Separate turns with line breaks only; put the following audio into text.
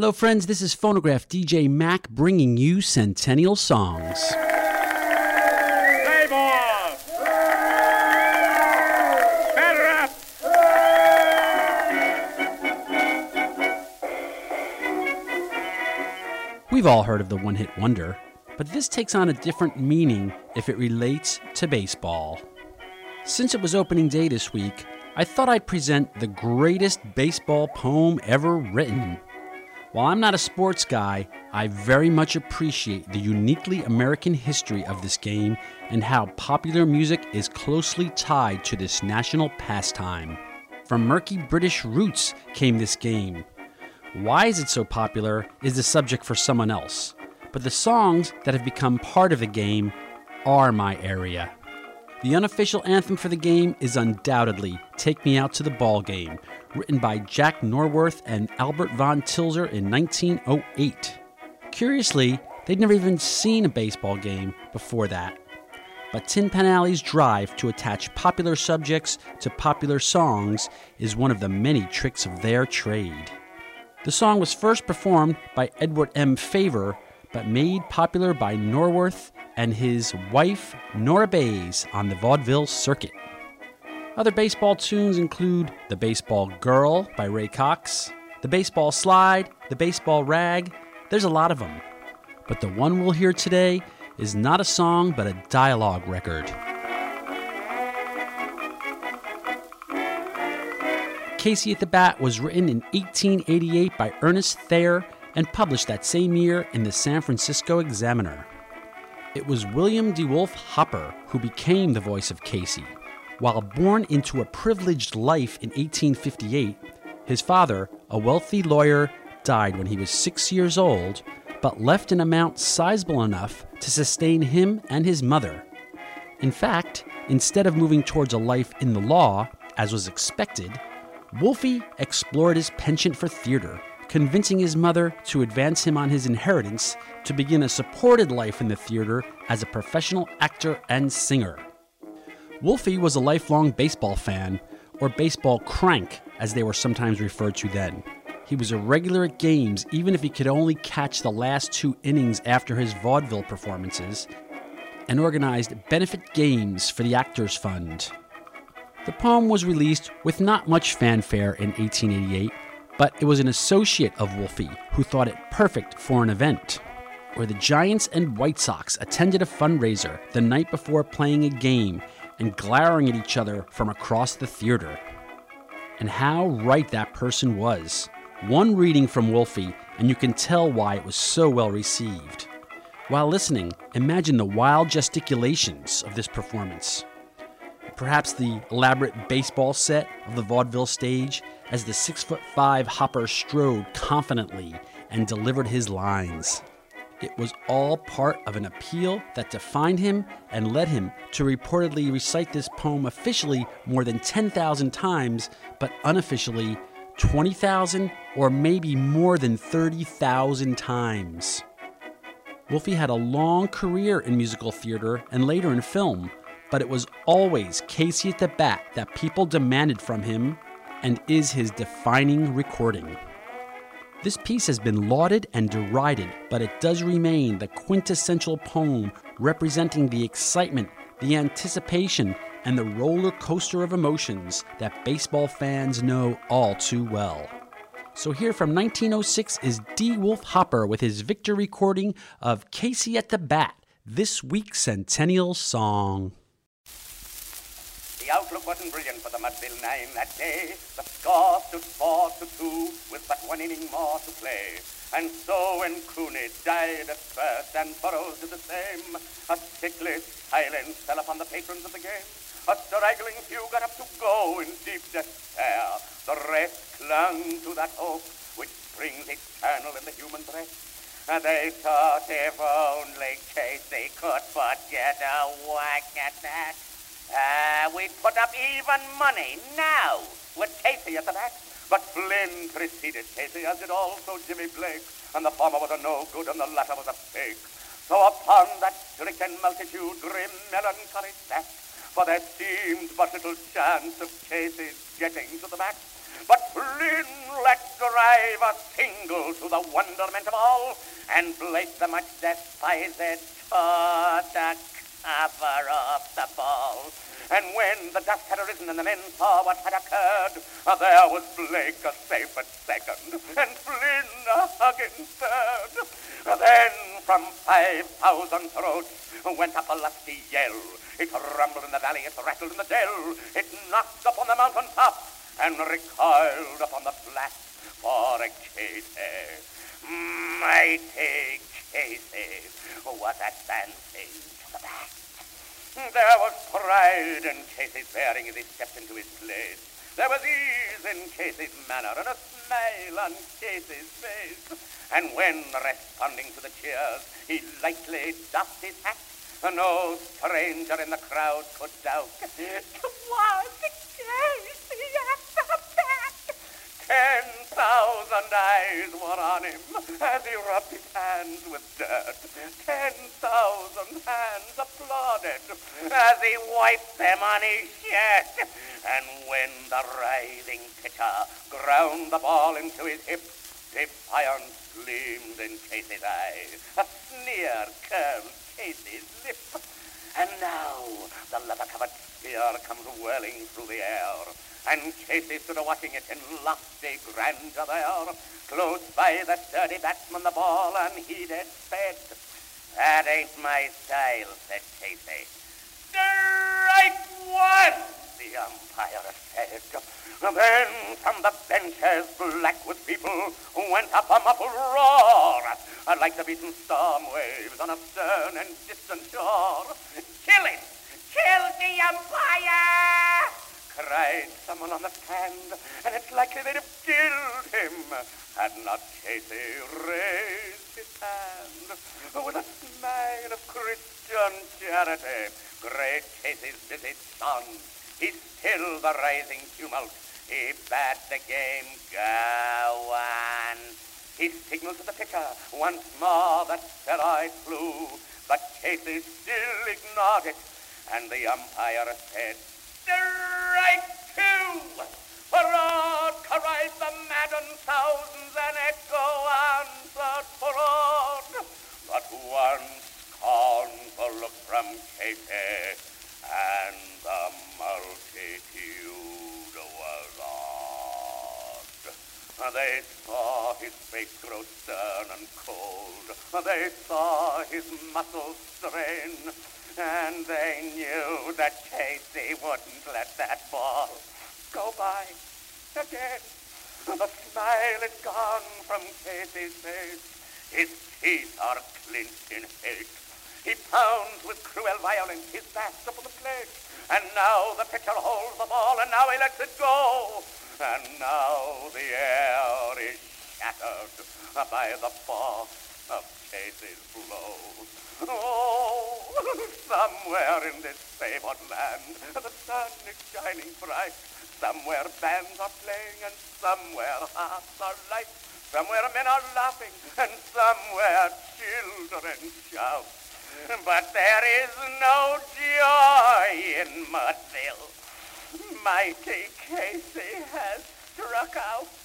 Hello, friends. This is Phonograph DJ Mac bringing you Centennial Songs. We've all heard of the one hit wonder, but this takes on a different meaning if it relates to baseball. Since it was opening day this week, I thought I'd present the greatest baseball poem ever written. While I'm not a sports guy, I very much appreciate the uniquely American history of this game and how popular music is closely tied to this national pastime. From murky British roots came this game. Why is it so popular is the subject for someone else, but the songs that have become part of the game are my area. The unofficial anthem for the game is undoubtedly Take Me Out to the Ball Game, written by Jack Norworth and Albert von Tilzer in 1908. Curiously, they'd never even seen a baseball game before that. But Tin Pan Alley's drive to attach popular subjects to popular songs is one of the many tricks of their trade. The song was first performed by Edward M. Favor, but made popular by Norworth and his wife, Nora Bayes, on the vaudeville circuit. Other baseball tunes include The Baseball Girl by Ray Cox, The Baseball Slide, The Baseball Rag. There's a lot of them. But the one we'll hear today is not a song but a dialogue record. Casey at the Bat was written in 1888 by Ernest Thayer and published that same year in the San Francisco Examiner. It was William De Wolf Hopper who became the voice of Casey. While born into a privileged life in 1858, his father, a wealthy lawyer, died when he was six years old, but left an amount sizable enough to sustain him and his mother. In fact, instead of moving towards a life in the law, as was expected, Wolfie explored his penchant for theater, convincing his mother to advance him on his inheritance to begin a supported life in the theater as a professional actor and singer. Wolfie was a lifelong baseball fan, or baseball crank, as they were sometimes referred to then. He was a regular at games, even if he could only catch the last two innings after his vaudeville performances, and organized benefit games for the Actors Fund. The poem was released with not much fanfare in 1888, but it was an associate of Wolfie who thought it perfect for an event. Where the Giants and White Sox attended a fundraiser the night before playing a game and glaring at each other from across the theater. And how right that person was. One reading from Wolfie, and you can tell why it was so well received. While listening, imagine the wild gesticulations of this performance. Perhaps the elaborate baseball set of the vaudeville stage as the six foot five Hopper strode confidently and delivered his lines. It was all part of an appeal that defined him and led him to reportedly recite this poem officially more than 10,000 times, but unofficially 20,000 or maybe more than 30,000 times. Wolfie had a long career in musical theater and later in film, but it was always Casey at the Bat that people demanded from him and is his defining recording. This piece has been lauded and derided, but it does remain the quintessential poem representing the excitement, the anticipation, and the roller coaster of emotions that baseball fans know all too well. So, here from 1906 is De Wolf Hopper with his victor recording of Casey at the Bat, this week's Centennial Song.
Wasn't brilliant for the Mudville Nine that day. The score stood four to two with but one inning more to play. And so when Cooney died at first and Burrows did the same, a sickly silence fell upon the patrons of the game. A straggling few got up to go in deep despair. The rest clung to that hope which springs eternal in the human breast. And they thought if only Casey could but get a whack at that. Uh, we'd put up even money now with Casey at the back. But Flynn preceded Casey, as did also Jimmy Blake. And the former was a no good and the latter was a fake. So upon that stricken multitude grim melancholy sat, for there seemed but little chance of Casey's getting to the back. But Flynn let drive a single to the wonderment of all, and Blake the much despised tore the cover off the ball. And when the dust had arisen and the men saw what had occurred, there was Blake a safe at second, and Flynn a hugging third. Then from five thousand throats went up a lusty yell. It rumbled in the valley, it rattled in the dell, it knocked upon the mountain top, and recoiled upon the flat for a Casey. Mighty Casey, what a dancing to the back. There was pride in Casey's bearing as he stepped into his place. There was ease in Casey's manner and a smile on Casey's face. And when, responding to the cheers, he lightly doffed his hat, no stranger in the crowd could doubt. It was Casey at the back. Ten thousand eyes were on him as he rubbed his hands with dirt. Ten thousand hands applauded as he wiped them on his shirt. And when the writhing pitcher ground the ball into his hip, defiance gleamed in Casey's eye. A sneer curled Casey's lip. And now the leather-covered spear comes whirling through the air. And Casey stood watching it in lofty grandeur there. Close by the sturdy batsman the ball unheeded sped. That ain't my style, said Casey. Strike one, the umpire said. Then from the benches, black with people, went up a muffled roar, uh, like the beaten storm waves on a stern and distant shore. Kill it! Kill the umpire! cried someone on the stand, and it's likely they'd have killed him had not Casey raised his hand with a smile of Christian charity. Great Casey's busy son, he stilled the rising tumult. He bade the game go on. He signaled to the pitcher once more that steroid flew, but Casey still ignored it, and the umpire said, Strike two! Hurrah! cried the maddened thousands, and echo answered fraud. But one scornful look from Casey, and the They saw his face grow stern and cold. They saw his muscles strain. And they knew that Casey wouldn't let that ball go by again. The smile is gone from Casey's face. His teeth are clenched in hate. He pounds with cruel violence his fast upon the plate. And now the pitcher holds the ball, and now he lets it go. And now shattered uh, by the force of Casey's blow. Oh, somewhere in this favored land, the sun is shining bright. Somewhere bands are playing, and somewhere hearts are light. Somewhere men are laughing, and somewhere children shout. But there is no joy in Mudville. Mighty Casey has struck out.